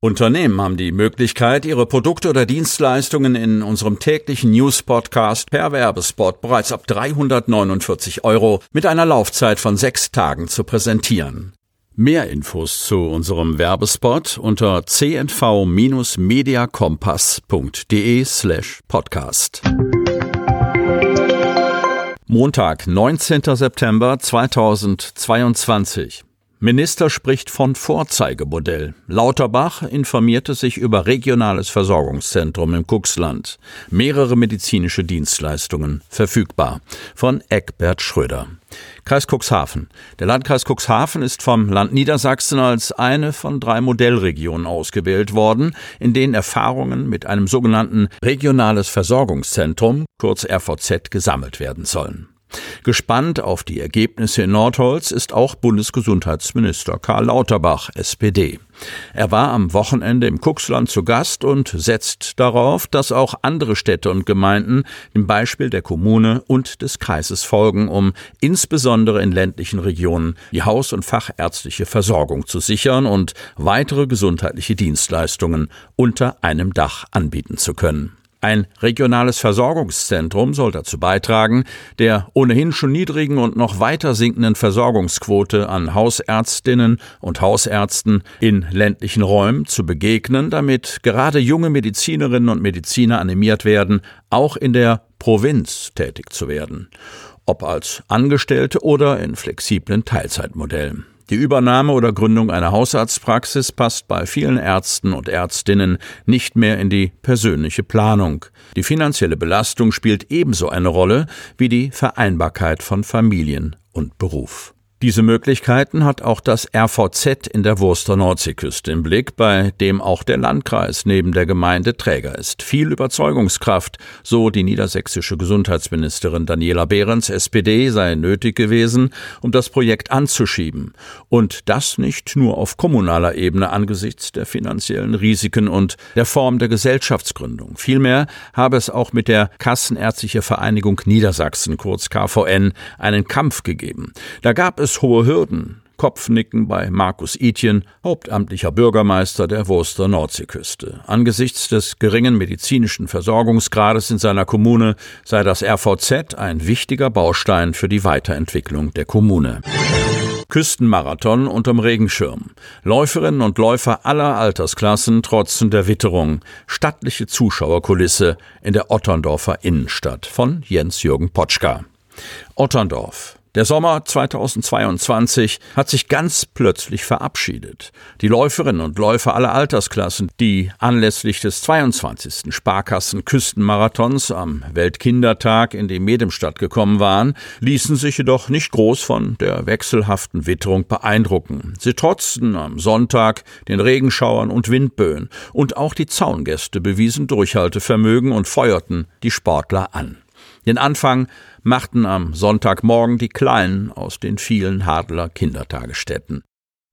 Unternehmen haben die Möglichkeit, ihre Produkte oder Dienstleistungen in unserem täglichen News-Podcast per Werbespot bereits ab 349 Euro mit einer Laufzeit von sechs Tagen zu präsentieren. Mehr Infos zu unserem Werbespot unter cnv-mediacompass.de slash podcast. Montag, 19. September 2022. Minister spricht von Vorzeigemodell. Lauterbach informierte sich über regionales Versorgungszentrum im Cuxland. Mehrere medizinische Dienstleistungen verfügbar. Von Eckbert Schröder. Kreis Cuxhaven. Der Landkreis Cuxhaven ist vom Land Niedersachsen als eine von drei Modellregionen ausgewählt worden, in denen Erfahrungen mit einem sogenannten regionales Versorgungszentrum, kurz RVZ, gesammelt werden sollen. Gespannt auf die Ergebnisse in Nordholz ist auch Bundesgesundheitsminister Karl Lauterbach, SPD. Er war am Wochenende im Kuxland zu Gast und setzt darauf, dass auch andere Städte und Gemeinden dem Beispiel der Kommune und des Kreises folgen, um insbesondere in ländlichen Regionen die haus- und fachärztliche Versorgung zu sichern und weitere gesundheitliche Dienstleistungen unter einem Dach anbieten zu können. Ein regionales Versorgungszentrum soll dazu beitragen, der ohnehin schon niedrigen und noch weiter sinkenden Versorgungsquote an Hausärztinnen und Hausärzten in ländlichen Räumen zu begegnen, damit gerade junge Medizinerinnen und Mediziner animiert werden, auch in der Provinz tätig zu werden, ob als Angestellte oder in flexiblen Teilzeitmodellen. Die Übernahme oder Gründung einer Hausarztpraxis passt bei vielen Ärzten und Ärztinnen nicht mehr in die persönliche Planung. Die finanzielle Belastung spielt ebenso eine Rolle wie die Vereinbarkeit von Familien und Beruf. Diese Möglichkeiten hat auch das RVZ in der Wurster Nordseeküste im Blick, bei dem auch der Landkreis neben der Gemeinde Träger ist. Viel Überzeugungskraft, so die niedersächsische Gesundheitsministerin Daniela Behrens, SPD, sei nötig gewesen, um das Projekt anzuschieben. Und das nicht nur auf kommunaler Ebene angesichts der finanziellen Risiken und der Form der Gesellschaftsgründung. Vielmehr habe es auch mit der Kassenärztliche Vereinigung Niedersachsen, kurz KVN, einen Kampf gegeben. Da gab es es hohe Hürden. Kopfnicken bei Markus Itjen, hauptamtlicher Bürgermeister der Wurster Nordseeküste. Angesichts des geringen medizinischen Versorgungsgrades in seiner Kommune sei das RVZ ein wichtiger Baustein für die Weiterentwicklung der Kommune. Küstenmarathon unterm Regenschirm. Läuferinnen und Läufer aller Altersklassen trotzen der Witterung. Stattliche Zuschauerkulisse in der Otterndorfer Innenstadt von Jens-Jürgen Potschka. Otterndorf. Der Sommer 2022 hat sich ganz plötzlich verabschiedet. Die Läuferinnen und Läufer aller Altersklassen, die anlässlich des 22. Sparkassen Küstenmarathons am Weltkindertag in die Medemstadt gekommen waren, ließen sich jedoch nicht groß von der wechselhaften Witterung beeindrucken. Sie trotzten am Sonntag den Regenschauern und Windböen und auch die Zaungäste bewiesen Durchhaltevermögen und feuerten die Sportler an. Den Anfang machten am Sonntagmorgen die Kleinen aus den vielen Hadler Kindertagesstätten.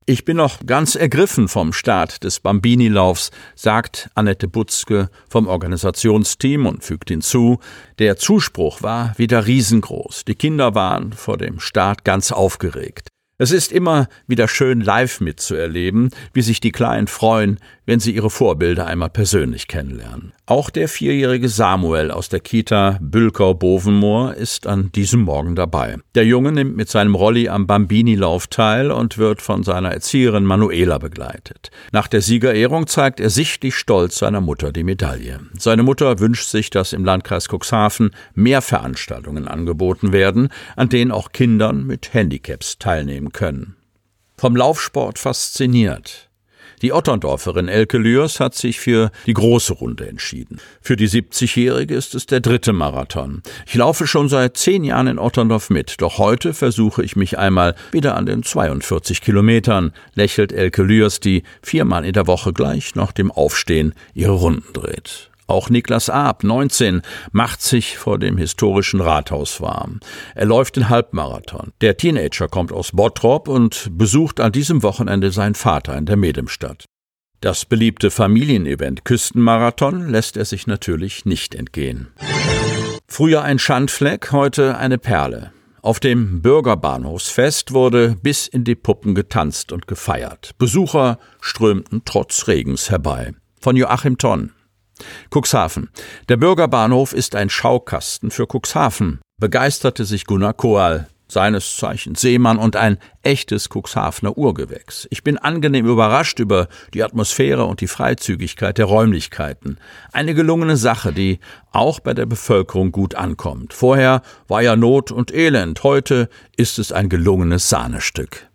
Ich bin noch ganz ergriffen vom Start des Bambini-Laufs, sagt Annette Butzke vom Organisationsteam und fügt hinzu, der Zuspruch war wieder riesengroß. Die Kinder waren vor dem Start ganz aufgeregt. Es ist immer wieder schön live mitzuerleben, wie sich die Kleinen freuen, wenn sie ihre Vorbilder einmal persönlich kennenlernen. Auch der vierjährige Samuel aus der Kita Bülkau-Bovenmoor ist an diesem Morgen dabei. Der Junge nimmt mit seinem Rolli am Bambini-Lauf teil und wird von seiner Erzieherin Manuela begleitet. Nach der Siegerehrung zeigt er sichtlich stolz seiner Mutter die Medaille. Seine Mutter wünscht sich, dass im Landkreis Cuxhaven mehr Veranstaltungen angeboten werden, an denen auch Kindern mit Handicaps teilnehmen können. Vom Laufsport fasziniert. Die Otterndorferin Elke Lührs hat sich für die große Runde entschieden. Für die 70-Jährige ist es der dritte Marathon. Ich laufe schon seit zehn Jahren in Otterndorf mit, doch heute versuche ich mich einmal wieder an den 42 Kilometern, lächelt Elke Lührs, die viermal in der Woche gleich nach dem Aufstehen ihre Runden dreht. Auch Niklas Aab, 19, macht sich vor dem historischen Rathaus warm. Er läuft den Halbmarathon. Der Teenager kommt aus Bottrop und besucht an diesem Wochenende seinen Vater in der Medemstadt. Das beliebte Familienevent Küstenmarathon lässt er sich natürlich nicht entgehen. Früher ein Schandfleck, heute eine Perle. Auf dem Bürgerbahnhofsfest wurde bis in die Puppen getanzt und gefeiert. Besucher strömten trotz Regens herbei. Von Joachim Tonn. Cuxhaven. Der Bürgerbahnhof ist ein Schaukasten für Cuxhaven, begeisterte sich Gunnar Koal seines Zeichens Seemann und ein echtes Cuxhavener Urgewächs. Ich bin angenehm überrascht über die Atmosphäre und die Freizügigkeit der Räumlichkeiten. Eine gelungene Sache, die auch bei der Bevölkerung gut ankommt. Vorher war ja Not und Elend, heute ist es ein gelungenes Sahnestück.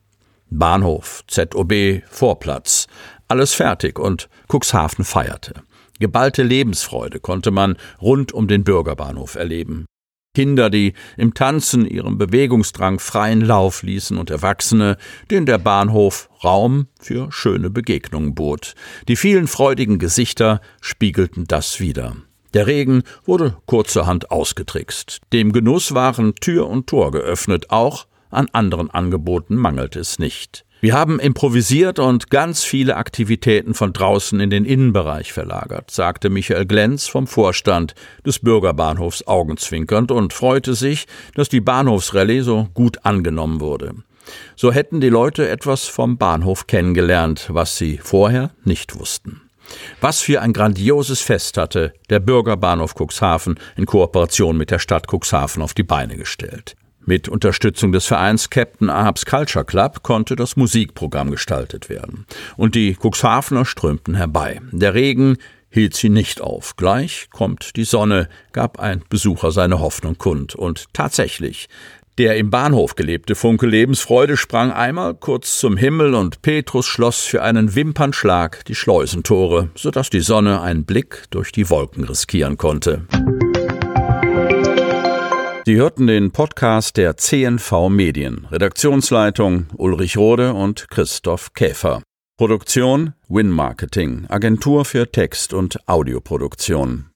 Bahnhof, ZOB, Vorplatz, alles fertig und Cuxhaven feierte. Geballte Lebensfreude konnte man rund um den Bürgerbahnhof erleben. Kinder, die im Tanzen ihrem Bewegungsdrang freien Lauf ließen und Erwachsene, denen der Bahnhof Raum für schöne Begegnungen bot. Die vielen freudigen Gesichter spiegelten das wider. Der Regen wurde kurzerhand ausgetrickst. Dem Genuss waren Tür und Tor geöffnet, auch an anderen Angeboten mangelte es nicht. Wir haben improvisiert und ganz viele Aktivitäten von draußen in den Innenbereich verlagert, sagte Michael Glenz vom Vorstand des Bürgerbahnhofs augenzwinkernd und freute sich, dass die Bahnhofsrallye so gut angenommen wurde. So hätten die Leute etwas vom Bahnhof kennengelernt, was sie vorher nicht wussten. Was für ein grandioses Fest hatte der Bürgerbahnhof Cuxhaven in Kooperation mit der Stadt Cuxhaven auf die Beine gestellt. Mit Unterstützung des Vereins Captain Ahabs Culture Club konnte das Musikprogramm gestaltet werden. Und die Cuxhavener strömten herbei. Der Regen hielt sie nicht auf. Gleich kommt die Sonne, gab ein Besucher seine Hoffnung kund. Und tatsächlich, der im Bahnhof gelebte Funke Lebensfreude sprang einmal kurz zum Himmel und Petrus schloss für einen Wimpernschlag die Schleusentore, sodass die Sonne einen Blick durch die Wolken riskieren konnte. Sie hörten den Podcast der CNV Medien. Redaktionsleitung Ulrich Rode und Christoph Käfer. Produktion Win Marketing, Agentur für Text- und Audioproduktion.